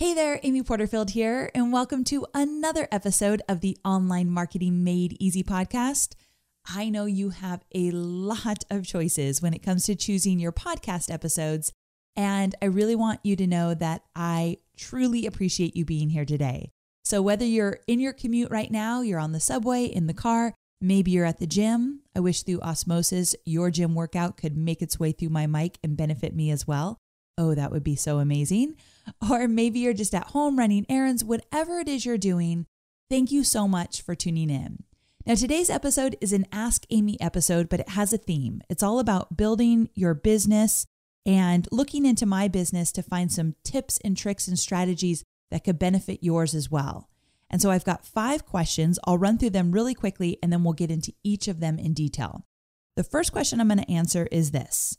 Hey there, Amy Porterfield here, and welcome to another episode of the Online Marketing Made Easy podcast. I know you have a lot of choices when it comes to choosing your podcast episodes, and I really want you to know that I truly appreciate you being here today. So, whether you're in your commute right now, you're on the subway, in the car, maybe you're at the gym, I wish through osmosis your gym workout could make its way through my mic and benefit me as well. Oh, that would be so amazing. Or maybe you're just at home running errands, whatever it is you're doing. Thank you so much for tuning in. Now, today's episode is an Ask Amy episode, but it has a theme. It's all about building your business and looking into my business to find some tips and tricks and strategies that could benefit yours as well. And so I've got five questions. I'll run through them really quickly and then we'll get into each of them in detail. The first question I'm going to answer is this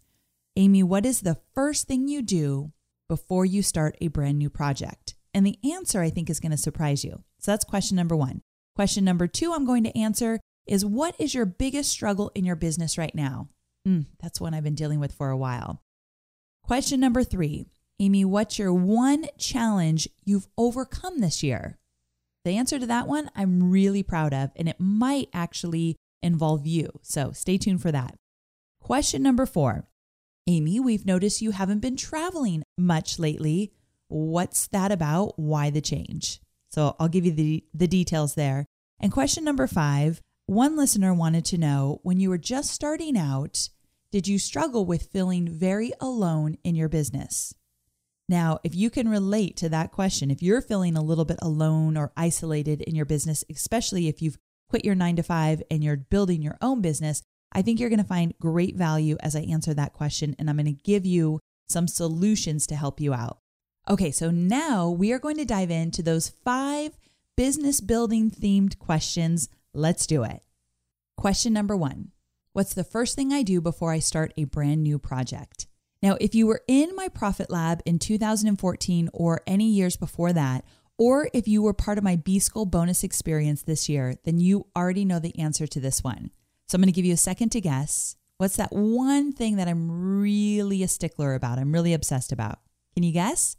Amy, what is the first thing you do before you start a brand new project? And the answer I think is going to surprise you. So that's question number one. Question number two, I'm going to answer is what is your biggest struggle in your business right now? Mm, that's one I've been dealing with for a while. Question number three, Amy, what's your one challenge you've overcome this year? The answer to that one I'm really proud of, and it might actually involve you. So stay tuned for that. Question number four Amy, we've noticed you haven't been traveling much lately. What's that about? Why the change? So I'll give you the, the details there. And question number five one listener wanted to know when you were just starting out, did you struggle with feeling very alone in your business? Now, if you can relate to that question, if you're feeling a little bit alone or isolated in your business, especially if you've quit your nine to five and you're building your own business, I think you're going to find great value as I answer that question, and I'm going to give you some solutions to help you out. Okay, so now we are going to dive into those five business building themed questions. Let's do it. Question number one What's the first thing I do before I start a brand new project? Now, if you were in my Profit Lab in 2014 or any years before that, or if you were part of my B School bonus experience this year, then you already know the answer to this one. So I'm going to give you a second to guess. What's that one thing that I'm really a stickler about? I'm really obsessed about. Can you guess?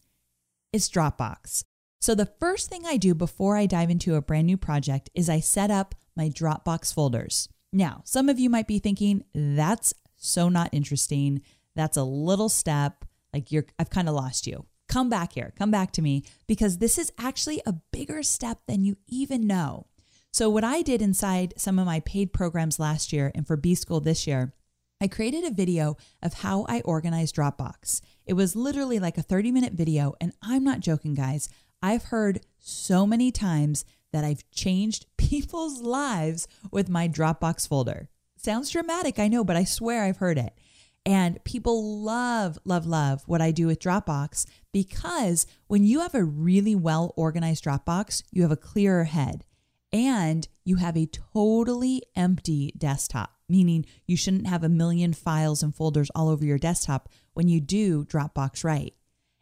It's Dropbox. So the first thing I do before I dive into a brand new project is I set up my Dropbox folders. Now, some of you might be thinking, that's so not interesting. That's a little step. Like you're, I've kind of lost you. Come back here, come back to me, because this is actually a bigger step than you even know. So, what I did inside some of my paid programs last year and for B School this year, I created a video of how I organize Dropbox. It was literally like a 30 minute video. And I'm not joking, guys. I've heard so many times that I've changed people's lives with my Dropbox folder. Sounds dramatic, I know, but I swear I've heard it. And people love, love, love what I do with Dropbox because when you have a really well organized Dropbox, you have a clearer head and you have a totally empty desktop, meaning you shouldn't have a million files and folders all over your desktop when you do Dropbox right.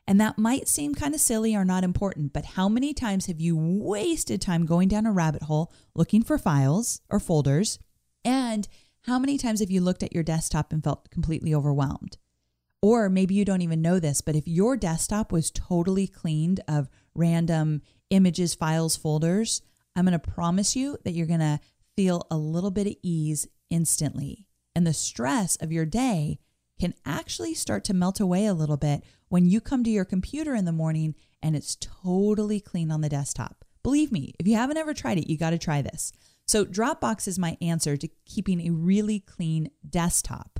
And that might seem kind of silly or not important, but how many times have you wasted time going down a rabbit hole looking for files or folders? And how many times have you looked at your desktop and felt completely overwhelmed? Or maybe you don't even know this, but if your desktop was totally cleaned of random images, files, folders, I'm going to promise you that you're going to feel a little bit of ease instantly. And the stress of your day can actually start to melt away a little bit when you come to your computer in the morning and it's totally clean on the desktop. Believe me, if you haven't ever tried it, you got to try this. So, Dropbox is my answer to keeping a really clean desktop.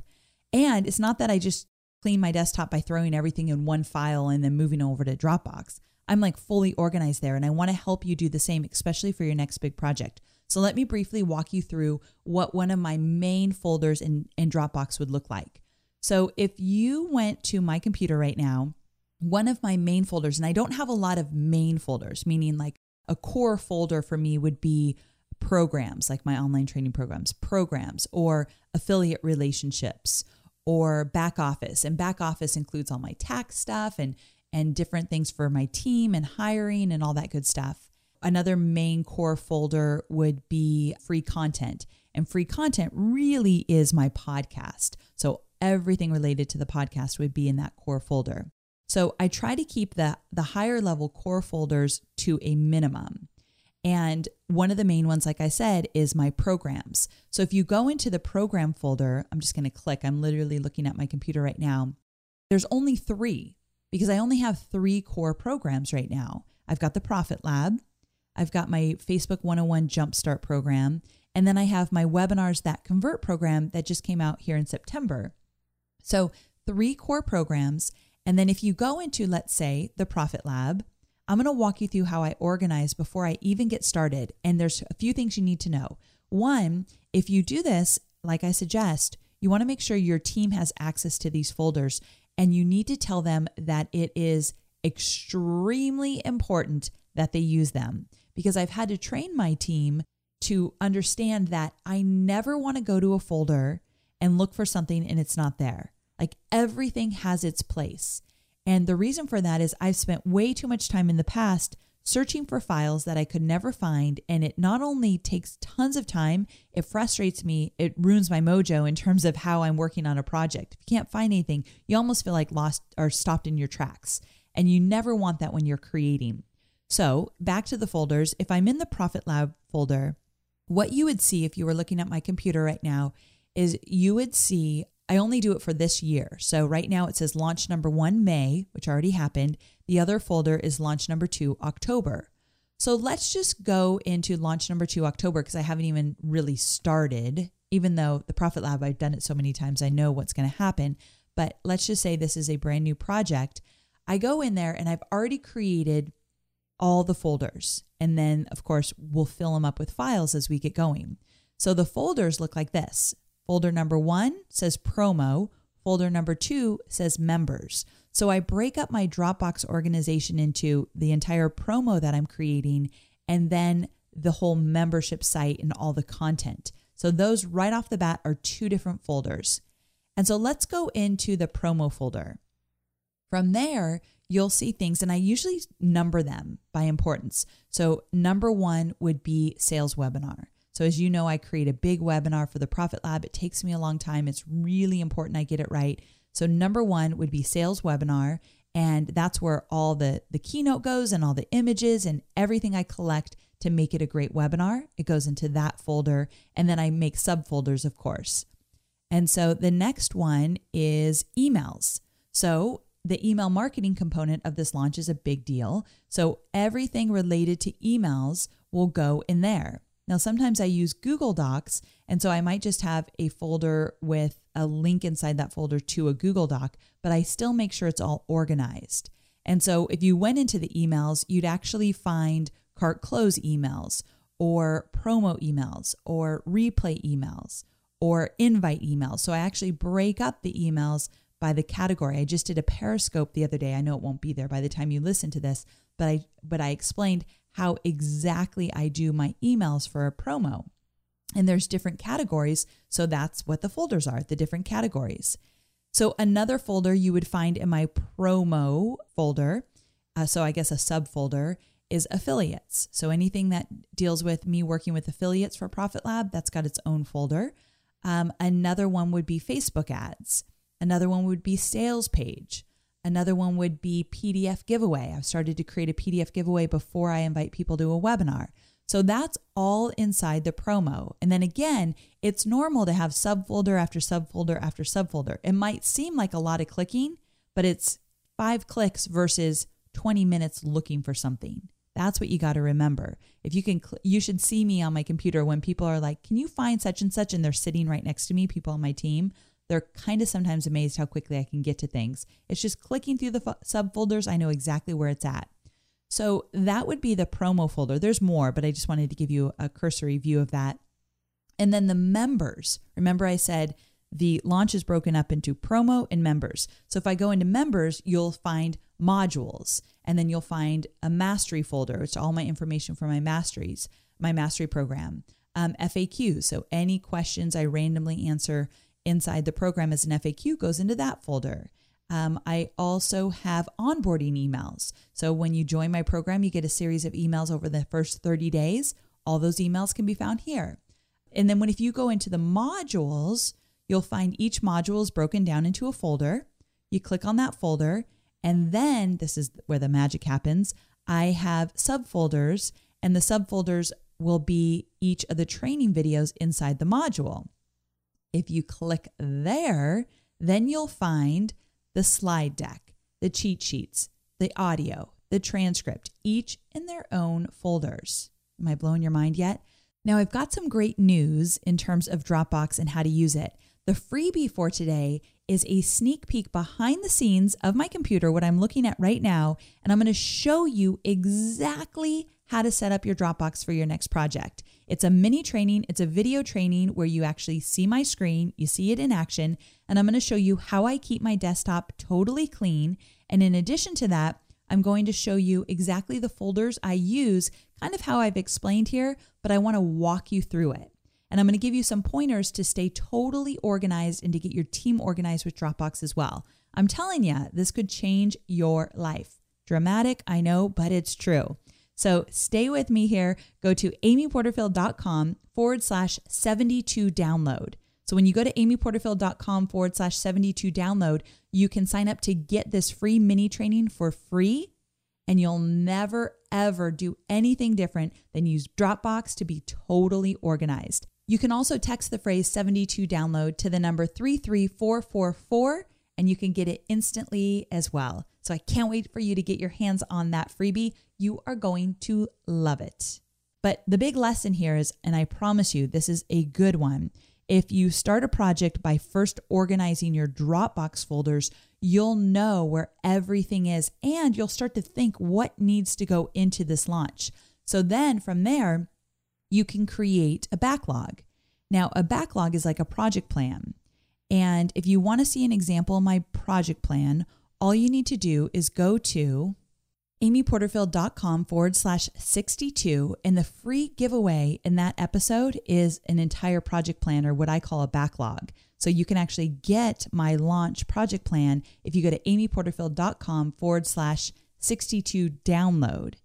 And it's not that I just clean my desktop by throwing everything in one file and then moving over to Dropbox. I'm like fully organized there and I want to help you do the same, especially for your next big project. So let me briefly walk you through what one of my main folders in, in Dropbox would look like. So if you went to my computer right now, one of my main folders, and I don't have a lot of main folders, meaning like a core folder for me would be programs like my online training programs, programs or affiliate relationships or back office. And back office includes all my tax stuff and and different things for my team and hiring and all that good stuff. Another main core folder would be free content. And free content really is my podcast. So everything related to the podcast would be in that core folder. So I try to keep the the higher level core folders to a minimum. And one of the main ones, like I said, is my programs. So if you go into the program folder, I'm just going to click. I'm literally looking at my computer right now. There's only three because I only have three core programs right now. I've got the Profit Lab, I've got my Facebook 101 Jumpstart program, and then I have my Webinars That Convert program that just came out here in September. So, three core programs. And then if you go into, let's say, the Profit Lab, I'm going to walk you through how I organize before I even get started. And there's a few things you need to know. One, if you do this, like I suggest, you want to make sure your team has access to these folders and you need to tell them that it is extremely important that they use them because I've had to train my team to understand that I never want to go to a folder and look for something and it's not there. Like everything has its place. And the reason for that is I've spent way too much time in the past searching for files that I could never find. And it not only takes tons of time, it frustrates me, it ruins my mojo in terms of how I'm working on a project. If you can't find anything, you almost feel like lost or stopped in your tracks. And you never want that when you're creating. So, back to the folders. If I'm in the Profit Lab folder, what you would see if you were looking at my computer right now is you would see I only do it for this year. So right now it says launch number one, May, which already happened. The other folder is launch number two, October. So let's just go into launch number two, October, because I haven't even really started, even though the Profit Lab, I've done it so many times, I know what's going to happen. But let's just say this is a brand new project. I go in there and I've already created all the folders. And then, of course, we'll fill them up with files as we get going. So the folders look like this Folder number one says promo, folder number two says members. So I break up my Dropbox organization into the entire promo that I'm creating and then the whole membership site and all the content. So those right off the bat are two different folders. And so let's go into the promo folder. From there, you'll see things, and I usually number them by importance. So, number one would be sales webinar. So, as you know, I create a big webinar for the Profit Lab. It takes me a long time. It's really important I get it right. So, number one would be sales webinar. And that's where all the, the keynote goes and all the images and everything I collect to make it a great webinar. It goes into that folder. And then I make subfolders, of course. And so the next one is emails. So the email marketing component of this launch is a big deal. So everything related to emails will go in there. Now, sometimes I use Google Docs, and so I might just have a folder with a link inside that folder to a Google Doc, but I still make sure it's all organized. And so if you went into the emails, you'd actually find cart close emails or promo emails or replay emails or invite emails. So I actually break up the emails by the category. I just did a Periscope the other day. I know it won't be there by the time you listen to this, but I but I explained how exactly I do my emails for a promo. And there's different categories. So that's what the folders are, the different categories. So another folder you would find in my promo folder, uh, so I guess a subfolder, is affiliates. So anything that deals with me working with affiliates for Profit Lab, that's got its own folder. Um, another one would be Facebook ads. Another one would be sales page. Another one would be PDF giveaway. I've started to create a PDF giveaway before I invite people to a webinar. So that's all inside the promo. And then again, it's normal to have subfolder after subfolder after subfolder. It might seem like a lot of clicking, but it's five clicks versus 20 minutes looking for something. That's what you got to remember. If you can, cl- you should see me on my computer when people are like, Can you find such and such? And they're sitting right next to me, people on my team they're kind of sometimes amazed how quickly I can get to things. It's just clicking through the f- subfolders, I know exactly where it's at. So that would be the promo folder. There's more, but I just wanted to give you a cursory view of that. And then the members. Remember, I said the launch is broken up into promo and members. So if I go into members, you'll find modules, and then you'll find a mastery folder, which all my information for my masteries, my mastery program. um. So any questions I randomly answer inside the program as an FAQ goes into that folder. Um, I also have onboarding emails. So when you join my program, you get a series of emails over the first 30 days. All those emails can be found here. And then when if you go into the modules, you'll find each module is broken down into a folder. You click on that folder, and then this is where the magic happens. I have subfolders, and the subfolders will be each of the training videos inside the module. If you click there, then you'll find the slide deck, the cheat sheets, the audio, the transcript, each in their own folders. Am I blowing your mind yet? Now, I've got some great news in terms of Dropbox and how to use it. The freebie for today is a sneak peek behind the scenes of my computer, what I'm looking at right now, and I'm going to show you exactly how to set up your Dropbox for your next project. It's a mini training, it's a video training where you actually see my screen, you see it in action, and I'm going to show you how I keep my desktop totally clean. And in addition to that, I'm going to show you exactly the folders I use, kind of how I've explained here, but I want to walk you through it. And I'm going to give you some pointers to stay totally organized and to get your team organized with Dropbox as well. I'm telling you, this could change your life. Dramatic, I know, but it's true. So stay with me here. Go to amyporterfield.com forward slash 72 download. So when you go to amyporterfield.com forward slash 72 download, you can sign up to get this free mini training for free. And you'll never, ever do anything different than use Dropbox to be totally organized. You can also text the phrase 72 download to the number 33444 and you can get it instantly as well. So I can't wait for you to get your hands on that freebie. You are going to love it. But the big lesson here is, and I promise you, this is a good one. If you start a project by first organizing your Dropbox folders, you'll know where everything is and you'll start to think what needs to go into this launch. So then from there, you can create a backlog. Now, a backlog is like a project plan. And if you want to see an example of my project plan, all you need to do is go to amyporterfield.com forward slash 62. And the free giveaway in that episode is an entire project plan or what I call a backlog. So you can actually get my launch project plan if you go to amyporterfield.com forward slash 62 download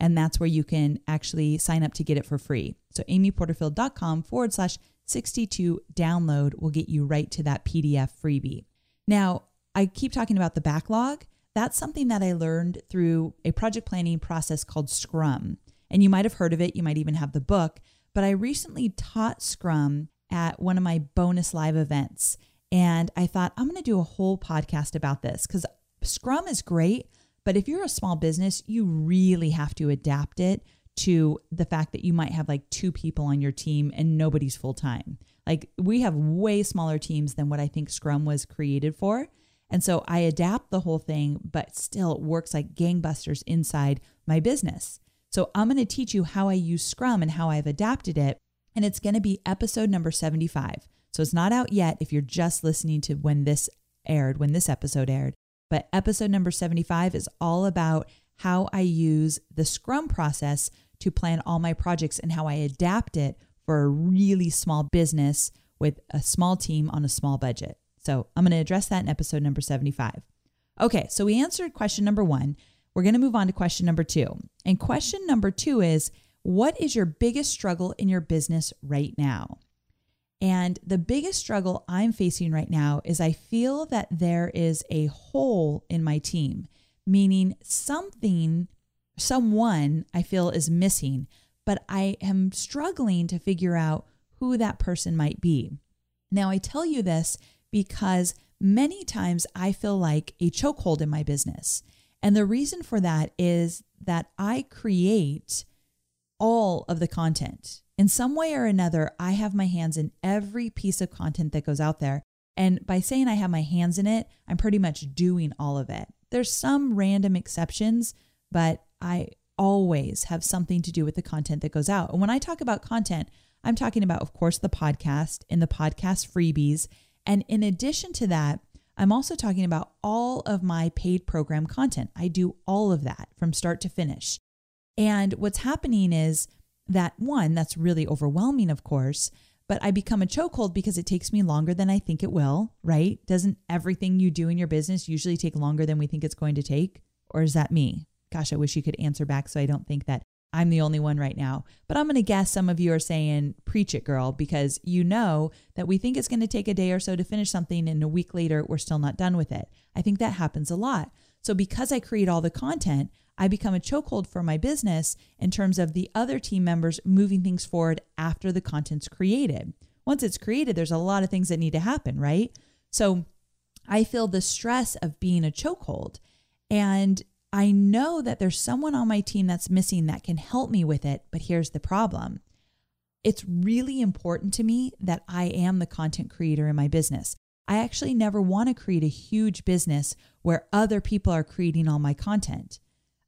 and that's where you can actually sign up to get it for free. So amyporterfield.com forward slash 62 download will get you right to that PDF freebie. Now, I keep talking about the backlog. That's something that I learned through a project planning process called Scrum. And you might have heard of it, you might even have the book, but I recently taught Scrum at one of my bonus live events. And I thought, I'm going to do a whole podcast about this because Scrum is great, but if you're a small business, you really have to adapt it to the fact that you might have like two people on your team and nobody's full time. Like we have way smaller teams than what I think Scrum was created for. And so I adapt the whole thing, but still it works like gangbusters inside my business. So I'm going to teach you how I use Scrum and how I've adapted it. And it's going to be episode number 75. So it's not out yet if you're just listening to when this aired, when this episode aired. But episode number 75 is all about how I use the Scrum process to plan all my projects and how I adapt it for a really small business with a small team on a small budget. So I'm going to address that in episode number 75. Okay, so we answered question number one. We're going to move on to question number two. And question number two is What is your biggest struggle in your business right now? And the biggest struggle I'm facing right now is I feel that there is a hole in my team, meaning something, someone I feel is missing, but I am struggling to figure out who that person might be. Now, I tell you this because many times I feel like a chokehold in my business. And the reason for that is that I create all of the content in some way or another, I have my hands in every piece of content that goes out there. And by saying I have my hands in it, I'm pretty much doing all of it. There's some random exceptions, but I always have something to do with the content that goes out. And when I talk about content, I'm talking about, of course, the podcast and the podcast freebies. And in addition to that, I'm also talking about all of my paid program content. I do all of that from start to finish. And what's happening is that one, that's really overwhelming, of course, but I become a chokehold because it takes me longer than I think it will, right? Doesn't everything you do in your business usually take longer than we think it's going to take? Or is that me? Gosh, I wish you could answer back so I don't think that I'm the only one right now. But I'm going to guess some of you are saying, preach it, girl, because you know that we think it's going to take a day or so to finish something and a week later we're still not done with it. I think that happens a lot. So because I create all the content, I become a chokehold for my business in terms of the other team members moving things forward after the content's created. Once it's created, there's a lot of things that need to happen, right? So I feel the stress of being a chokehold. And I know that there's someone on my team that's missing that can help me with it. But here's the problem it's really important to me that I am the content creator in my business. I actually never want to create a huge business where other people are creating all my content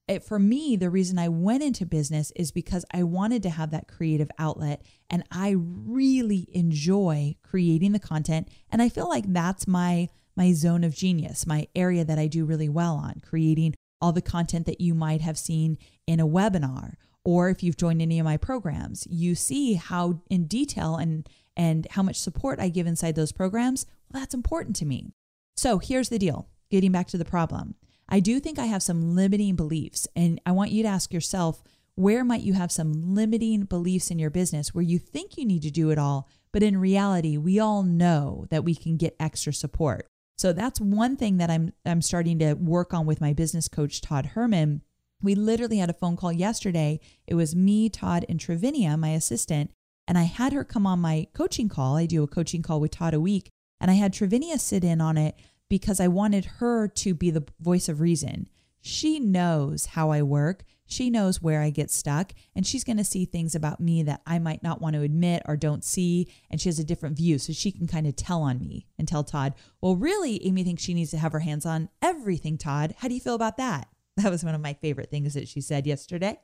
it, for me, the reason I went into business is because I wanted to have that creative outlet and I really enjoy creating the content. And I feel like that's my, my zone of genius, my area that I do really well on creating all the content that you might have seen in a webinar. Or if you've joined any of my programs, you see how in detail and, and how much support I give inside those programs. That's important to me. So here's the deal getting back to the problem. I do think I have some limiting beliefs. And I want you to ask yourself where might you have some limiting beliefs in your business where you think you need to do it all, but in reality, we all know that we can get extra support. So that's one thing that I'm I'm starting to work on with my business coach Todd Herman. We literally had a phone call yesterday. It was me, Todd, and Trivinia, my assistant, and I had her come on my coaching call. I do a coaching call with Todd a week, and I had Trivinia sit in on it because I wanted her to be the voice of reason. She knows how I work. She knows where I get stuck, and she's going to see things about me that I might not want to admit or don't see. And she has a different view, so she can kind of tell on me and tell Todd, well, really, Amy thinks she needs to have her hands on everything, Todd. How do you feel about that? That was one of my favorite things that she said yesterday.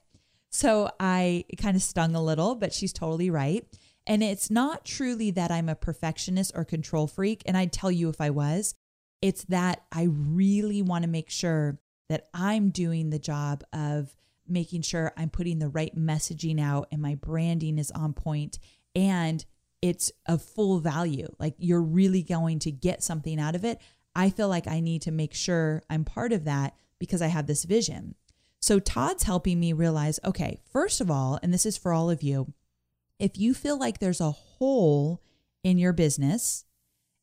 So I kind of stung a little, but she's totally right. And it's not truly that I'm a perfectionist or control freak. And I'd tell you if I was, it's that I really want to make sure that I'm doing the job of making sure I'm putting the right messaging out and my branding is on point and it's of full value. Like you're really going to get something out of it. I feel like I need to make sure I'm part of that because I have this vision. So Todd's helping me realize okay, first of all, and this is for all of you, if you feel like there's a hole in your business,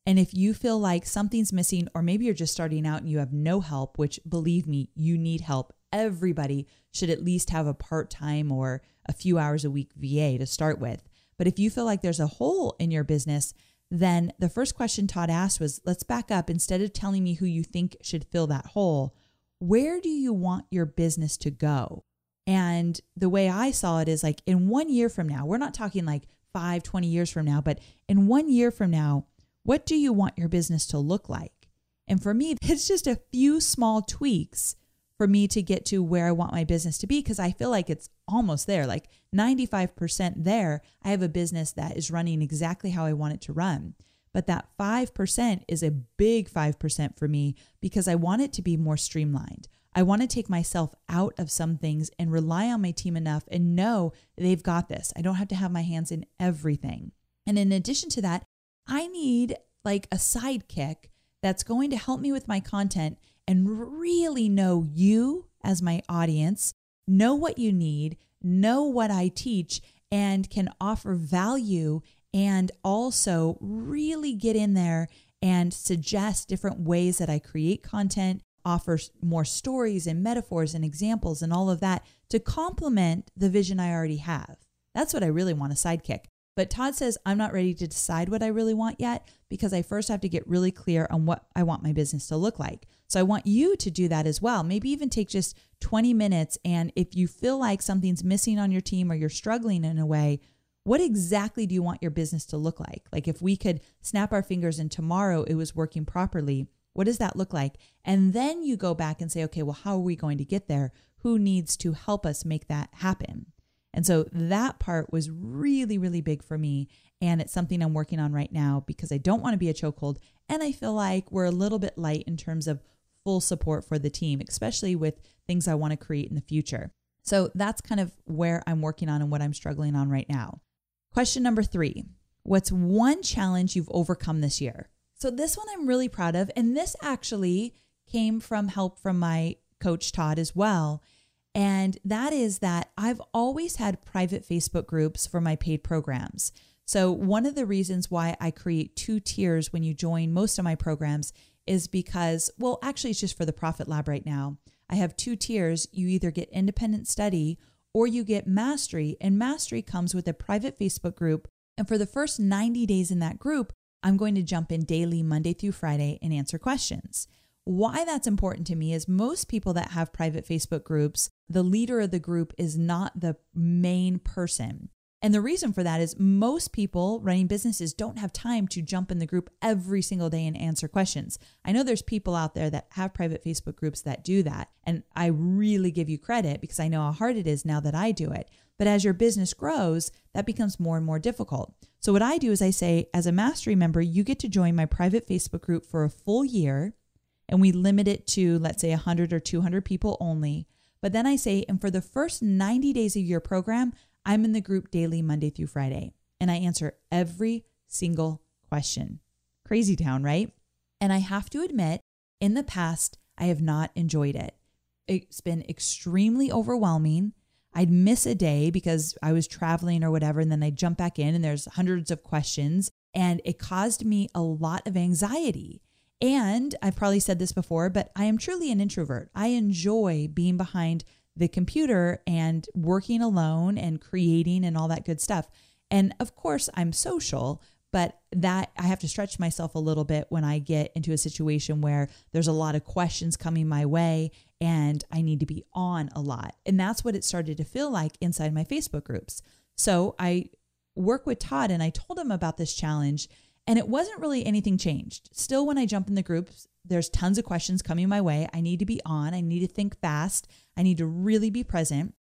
and if you feel like something's missing, or maybe you're just starting out and you have no help, which believe me, you need help. Everybody should at least have a part time or a few hours a week VA to start with. But if you feel like there's a hole in your business, then the first question Todd asked was let's back up. Instead of telling me who you think should fill that hole, where do you want your business to go? And the way I saw it is like in one year from now, we're not talking like five, 20 years from now, but in one year from now, what do you want your business to look like? And for me, it's just a few small tweaks for me to get to where I want my business to be because I feel like it's almost there, like 95% there. I have a business that is running exactly how I want it to run. But that 5% is a big 5% for me because I want it to be more streamlined. I want to take myself out of some things and rely on my team enough and know they've got this. I don't have to have my hands in everything. And in addition to that, I need like a sidekick that's going to help me with my content and really know you as my audience, know what you need, know what I teach, and can offer value and also really get in there and suggest different ways that I create content, offer more stories and metaphors and examples and all of that to complement the vision I already have. That's what I really want a sidekick. But Todd says, I'm not ready to decide what I really want yet because I first have to get really clear on what I want my business to look like. So I want you to do that as well. Maybe even take just 20 minutes. And if you feel like something's missing on your team or you're struggling in a way, what exactly do you want your business to look like? Like if we could snap our fingers and tomorrow it was working properly, what does that look like? And then you go back and say, okay, well, how are we going to get there? Who needs to help us make that happen? And so that part was really, really big for me. And it's something I'm working on right now because I don't want to be a chokehold. And I feel like we're a little bit light in terms of full support for the team, especially with things I want to create in the future. So that's kind of where I'm working on and what I'm struggling on right now. Question number three What's one challenge you've overcome this year? So this one I'm really proud of. And this actually came from help from my coach, Todd, as well. And that is that I've always had private Facebook groups for my paid programs. So, one of the reasons why I create two tiers when you join most of my programs is because, well, actually, it's just for the Profit Lab right now. I have two tiers. You either get independent study or you get mastery, and mastery comes with a private Facebook group. And for the first 90 days in that group, I'm going to jump in daily, Monday through Friday, and answer questions. Why that's important to me is most people that have private Facebook groups, the leader of the group is not the main person. And the reason for that is most people running businesses don't have time to jump in the group every single day and answer questions. I know there's people out there that have private Facebook groups that do that. And I really give you credit because I know how hard it is now that I do it. But as your business grows, that becomes more and more difficult. So, what I do is I say, as a mastery member, you get to join my private Facebook group for a full year, and we limit it to, let's say, 100 or 200 people only. But then I say, and for the first 90 days of your program, I'm in the group daily, Monday through Friday, and I answer every single question. Crazy town, right? And I have to admit, in the past, I have not enjoyed it. It's been extremely overwhelming. I'd miss a day because I was traveling or whatever, and then I'd jump back in and there's hundreds of questions. And it caused me a lot of anxiety. And I've probably said this before, but I am truly an introvert. I enjoy being behind the computer and working alone and creating and all that good stuff. And of course, I'm social, but that I have to stretch myself a little bit when I get into a situation where there's a lot of questions coming my way and I need to be on a lot. And that's what it started to feel like inside my Facebook groups. So I work with Todd and I told him about this challenge and it wasn't really anything changed. Still, when I jump in the groups, there's tons of questions coming my way. I need to be on, I need to think fast, I need to really be present.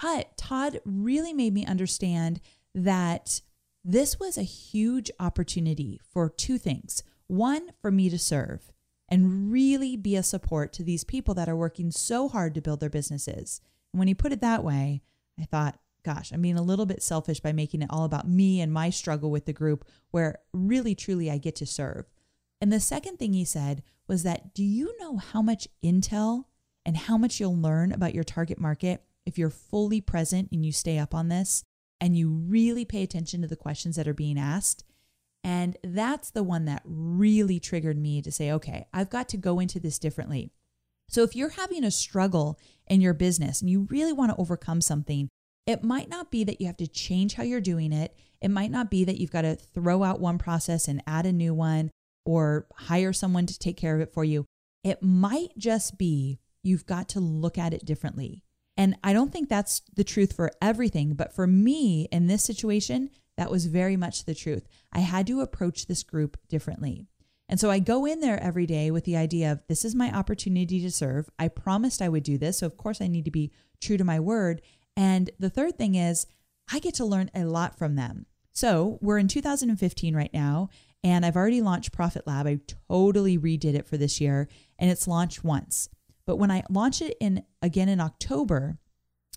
But Todd really made me understand that this was a huge opportunity for two things. One, for me to serve and really be a support to these people that are working so hard to build their businesses. And when he put it that way, I thought, gosh, I'm being a little bit selfish by making it all about me and my struggle with the group, where really, truly I get to serve. And the second thing he said was that do you know how much intel and how much you'll learn about your target market if you're fully present and you stay up on this and you really pay attention to the questions that are being asked? And that's the one that really triggered me to say, okay, I've got to go into this differently. So if you're having a struggle in your business and you really want to overcome something, it might not be that you have to change how you're doing it. It might not be that you've got to throw out one process and add a new one or hire someone to take care of it for you. It might just be you've got to look at it differently. And I don't think that's the truth for everything, but for me in this situation, that was very much the truth. I had to approach this group differently. And so I go in there every day with the idea of this is my opportunity to serve. I promised I would do this. So, of course, I need to be true to my word. And the third thing is, I get to learn a lot from them. So, we're in 2015 right now, and I've already launched Profit Lab. I totally redid it for this year, and it's launched once. But when I launch it in again in October,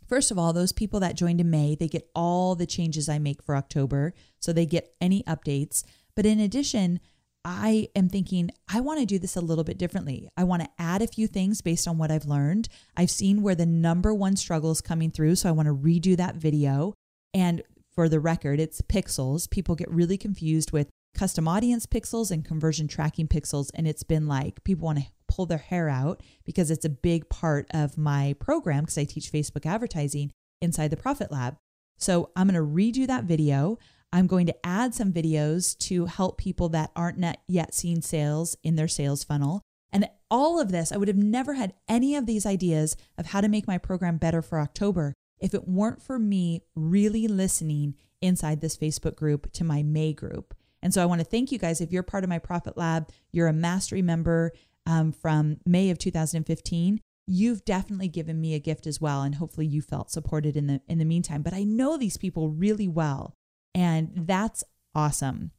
First of all, those people that joined in May, they get all the changes I make for October. So they get any updates. But in addition, I am thinking, I want to do this a little bit differently. I want to add a few things based on what I've learned. I've seen where the number one struggle is coming through. So I want to redo that video. And for the record, it's pixels. People get really confused with custom audience pixels and conversion tracking pixels. And it's been like people want to pull their hair out because it's a big part of my program because I teach Facebook advertising inside the Profit Lab. So I'm going to redo that video. I'm going to add some videos to help people that aren't yet seeing sales in their sales funnel. And all of this, I would have never had any of these ideas of how to make my program better for October if it weren't for me really listening inside this Facebook group to my May group. And so I want to thank you guys. If you're part of my Profit Lab, you're a mastery member, um, from May of 2015, you've definitely given me a gift as well, and hopefully you felt supported in the in the meantime. But I know these people really well, and that's awesome.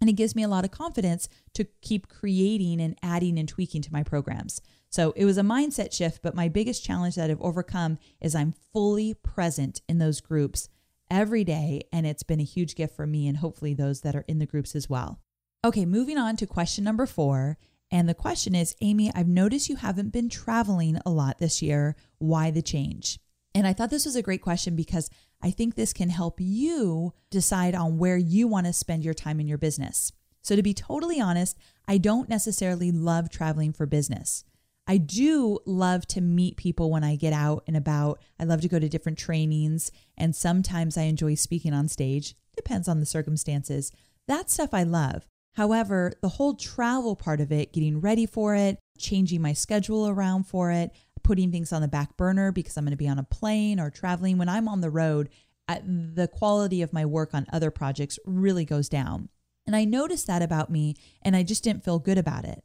And it gives me a lot of confidence to keep creating and adding and tweaking to my programs. So it was a mindset shift, but my biggest challenge that I've overcome is I'm fully present in those groups every day. And it's been a huge gift for me and hopefully those that are in the groups as well. Okay, moving on to question number four. And the question is Amy, I've noticed you haven't been traveling a lot this year. Why the change? And I thought this was a great question because I think this can help you decide on where you want to spend your time in your business. So, to be totally honest, I don't necessarily love traveling for business. I do love to meet people when I get out and about. I love to go to different trainings, and sometimes I enjoy speaking on stage. Depends on the circumstances. That stuff I love. However, the whole travel part of it, getting ready for it, changing my schedule around for it, putting things on the back burner because I'm going to be on a plane or traveling. When I'm on the road, uh, the quality of my work on other projects really goes down. And I noticed that about me and I just didn't feel good about it.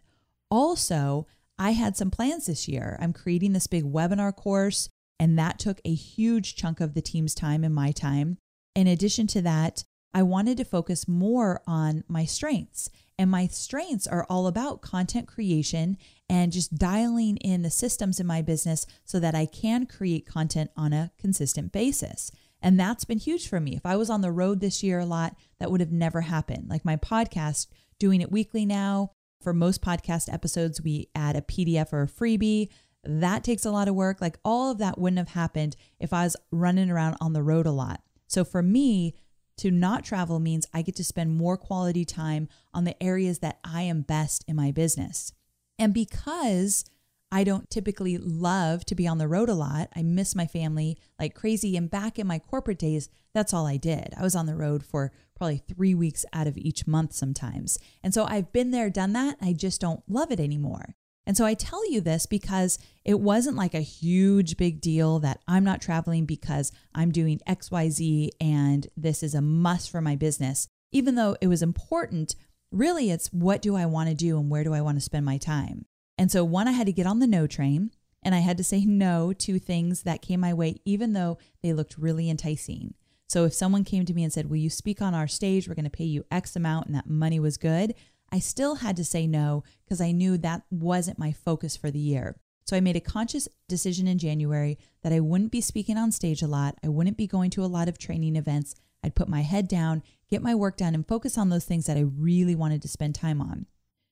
Also, I had some plans this year. I'm creating this big webinar course, and that took a huge chunk of the team's time and my time. In addition to that, I wanted to focus more on my strengths. And my strengths are all about content creation and just dialing in the systems in my business so that I can create content on a consistent basis. And that's been huge for me. If I was on the road this year a lot, that would have never happened. Like my podcast, doing it weekly now. For most podcast episodes, we add a PDF or a freebie. That takes a lot of work. Like all of that wouldn't have happened if I was running around on the road a lot. So for me, to not travel means I get to spend more quality time on the areas that I am best in my business. And because I don't typically love to be on the road a lot, I miss my family like crazy. And back in my corporate days, that's all I did. I was on the road for probably three weeks out of each month sometimes. And so I've been there, done that. I just don't love it anymore. And so I tell you this because it wasn't like a huge big deal that I'm not traveling because I'm doing XYZ and this is a must for my business. Even though it was important, really it's what do I want to do and where do I want to spend my time? And so, one, I had to get on the no train and I had to say no to things that came my way, even though they looked really enticing. So, if someone came to me and said, Will you speak on our stage? We're going to pay you X amount and that money was good, I still had to say no because I knew that wasn't my focus for the year. So I made a conscious decision in January that I wouldn't be speaking on stage a lot. I wouldn't be going to a lot of training events. I'd put my head down, get my work done, and focus on those things that I really wanted to spend time on.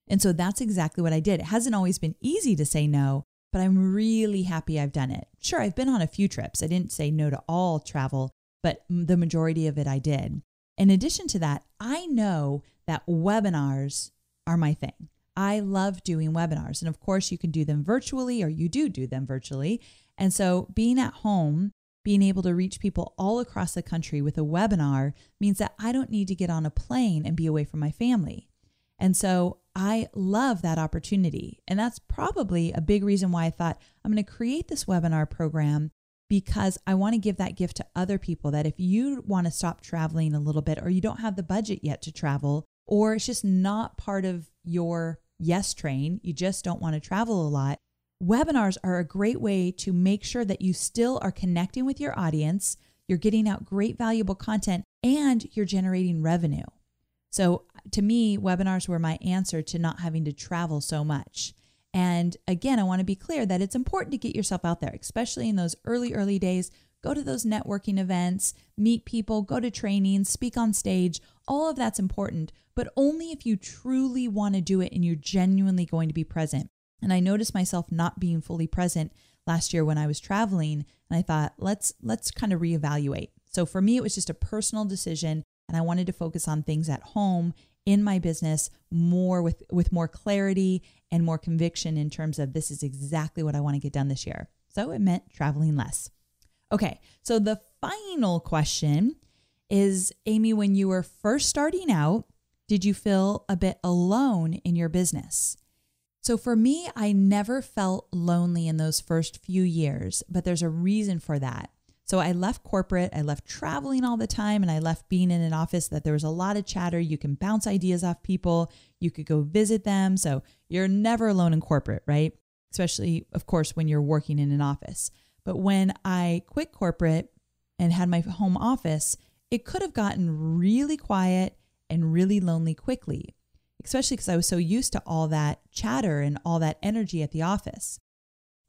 And so that's exactly what I did. It hasn't always been easy to say no, but I'm really happy I've done it. Sure, I've been on a few trips. I didn't say no to all travel, but the majority of it I did. In addition to that, I know that webinars are my thing. I love doing webinars. And of course, you can do them virtually or you do do them virtually. And so being at home, being able to reach people all across the country with a webinar means that I don't need to get on a plane and be away from my family. And so I love that opportunity. And that's probably a big reason why I thought I'm going to create this webinar program because I want to give that gift to other people that if you want to stop traveling a little bit or you don't have the budget yet to travel, or it's just not part of your yes train, you just don't want to travel a lot, webinars are a great way to make sure that you still are connecting with your audience, you're getting out great, valuable content, and you're generating revenue. So, to me, webinars were my answer to not having to travel so much. And again, I want to be clear that it's important to get yourself out there, especially in those early, early days. Go to those networking events, meet people, go to trainings, speak on stage. All of that's important but only if you truly want to do it and you're genuinely going to be present. And I noticed myself not being fully present last year when I was traveling, and I thought, let's let's kind of reevaluate. So for me it was just a personal decision and I wanted to focus on things at home in my business more with with more clarity and more conviction in terms of this is exactly what I want to get done this year. So it meant traveling less. Okay, so the final question is Amy, when you were first starting out, did you feel a bit alone in your business? So for me, I never felt lonely in those first few years, but there's a reason for that. So I left corporate, I left traveling all the time, and I left being in an office that there was a lot of chatter. You can bounce ideas off people, you could go visit them. So you're never alone in corporate, right? Especially, of course, when you're working in an office. But when I quit corporate and had my home office, it could have gotten really quiet and really lonely quickly, especially because I was so used to all that chatter and all that energy at the office.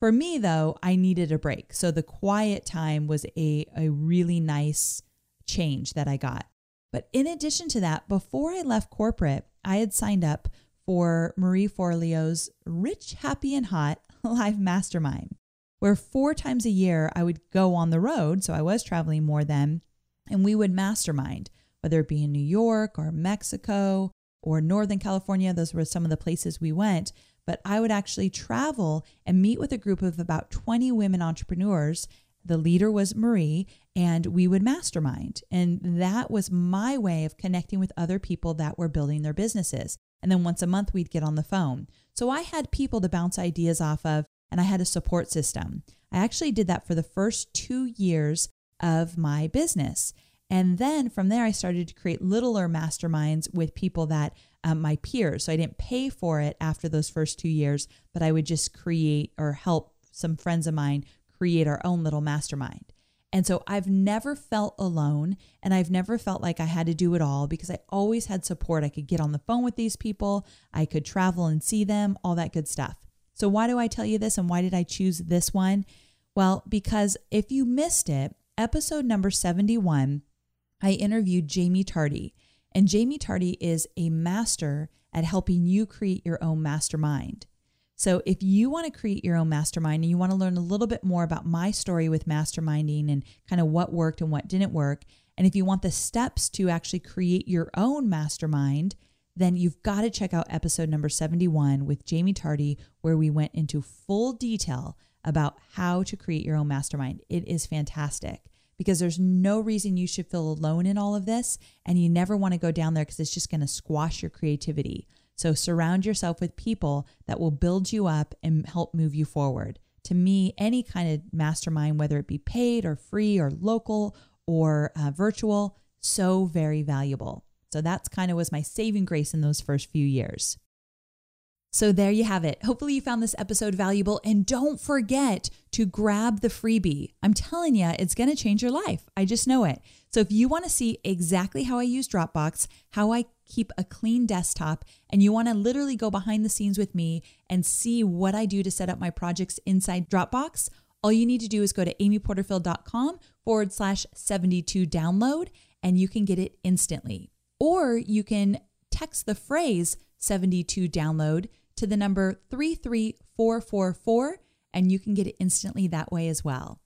For me, though, I needed a break. So the quiet time was a, a really nice change that I got. But in addition to that, before I left corporate, I had signed up for Marie Forleo's Rich, Happy, and Hot Live Mastermind, where four times a year I would go on the road. So I was traveling more then, and we would mastermind, whether it be in New York or Mexico or Northern California. Those were some of the places we went. But I would actually travel and meet with a group of about 20 women entrepreneurs. The leader was Marie, and we would mastermind. And that was my way of connecting with other people that were building their businesses. And then once a month, we'd get on the phone. So I had people to bounce ideas off of, and I had a support system. I actually did that for the first two years of my business. And then from there, I started to create littler masterminds with people that um, my peers. So I didn't pay for it after those first two years, but I would just create or help some friends of mine create our own little mastermind. And so I've never felt alone and I've never felt like I had to do it all because I always had support. I could get on the phone with these people, I could travel and see them, all that good stuff. So, why do I tell you this and why did I choose this one? Well, because if you missed it, episode number 71, I interviewed Jaime Tardy. And Jaime Tardy is a master at helping you create your own mastermind. So, if you want to create your own mastermind and you want to learn a little bit more about my story with masterminding and kind of what worked and what didn't work, and if you want the steps to actually create your own mastermind, then you've got to check out episode number 71 with Jaime Tardy, where we went into full detail about how to create your own mastermind. It is fantastic because there's no reason you should feel alone in all of this, and you never want to go down there because it's just going to squash your creativity. So surround yourself with people that will build you up and help move you forward. To me, any kind of mastermind, whether it be paid or free or local or uh, virtual, so very valuable. So that's kind of was my saving grace in those first few years. So there you have it. Hopefully you found this episode valuable and don't forget to grab the freebie. I'm telling you, it's going to change your life. I just know it. So if you want to see exactly how I use Dropbox, how I keep a clean desktop, and you want to literally go behind the scenes with me and see what I do to set up my projects inside Dropbox, all you need to do is go to amyporterfield.com forward slash 72 download and you can get it instantly. Or you can text the phrase 72 download to the number 33444 and you can get it instantly that way as well.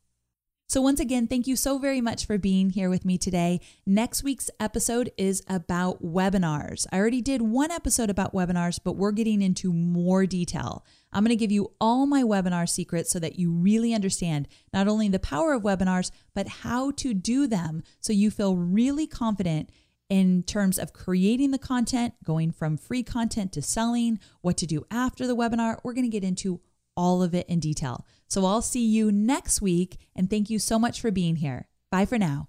So, once again, thank you so very much for being here with me today. Next week's episode is about webinars. I already did one episode about webinars, but we're getting into more detail. I'm going to give you all my webinar secrets so that you really understand not only the power of webinars, but how to do them so you feel really confident in terms of creating the content, going from free content to selling, what to do after the webinar. We're going to get into all of it in detail. So I'll see you next week, and thank you so much for being here. Bye for now.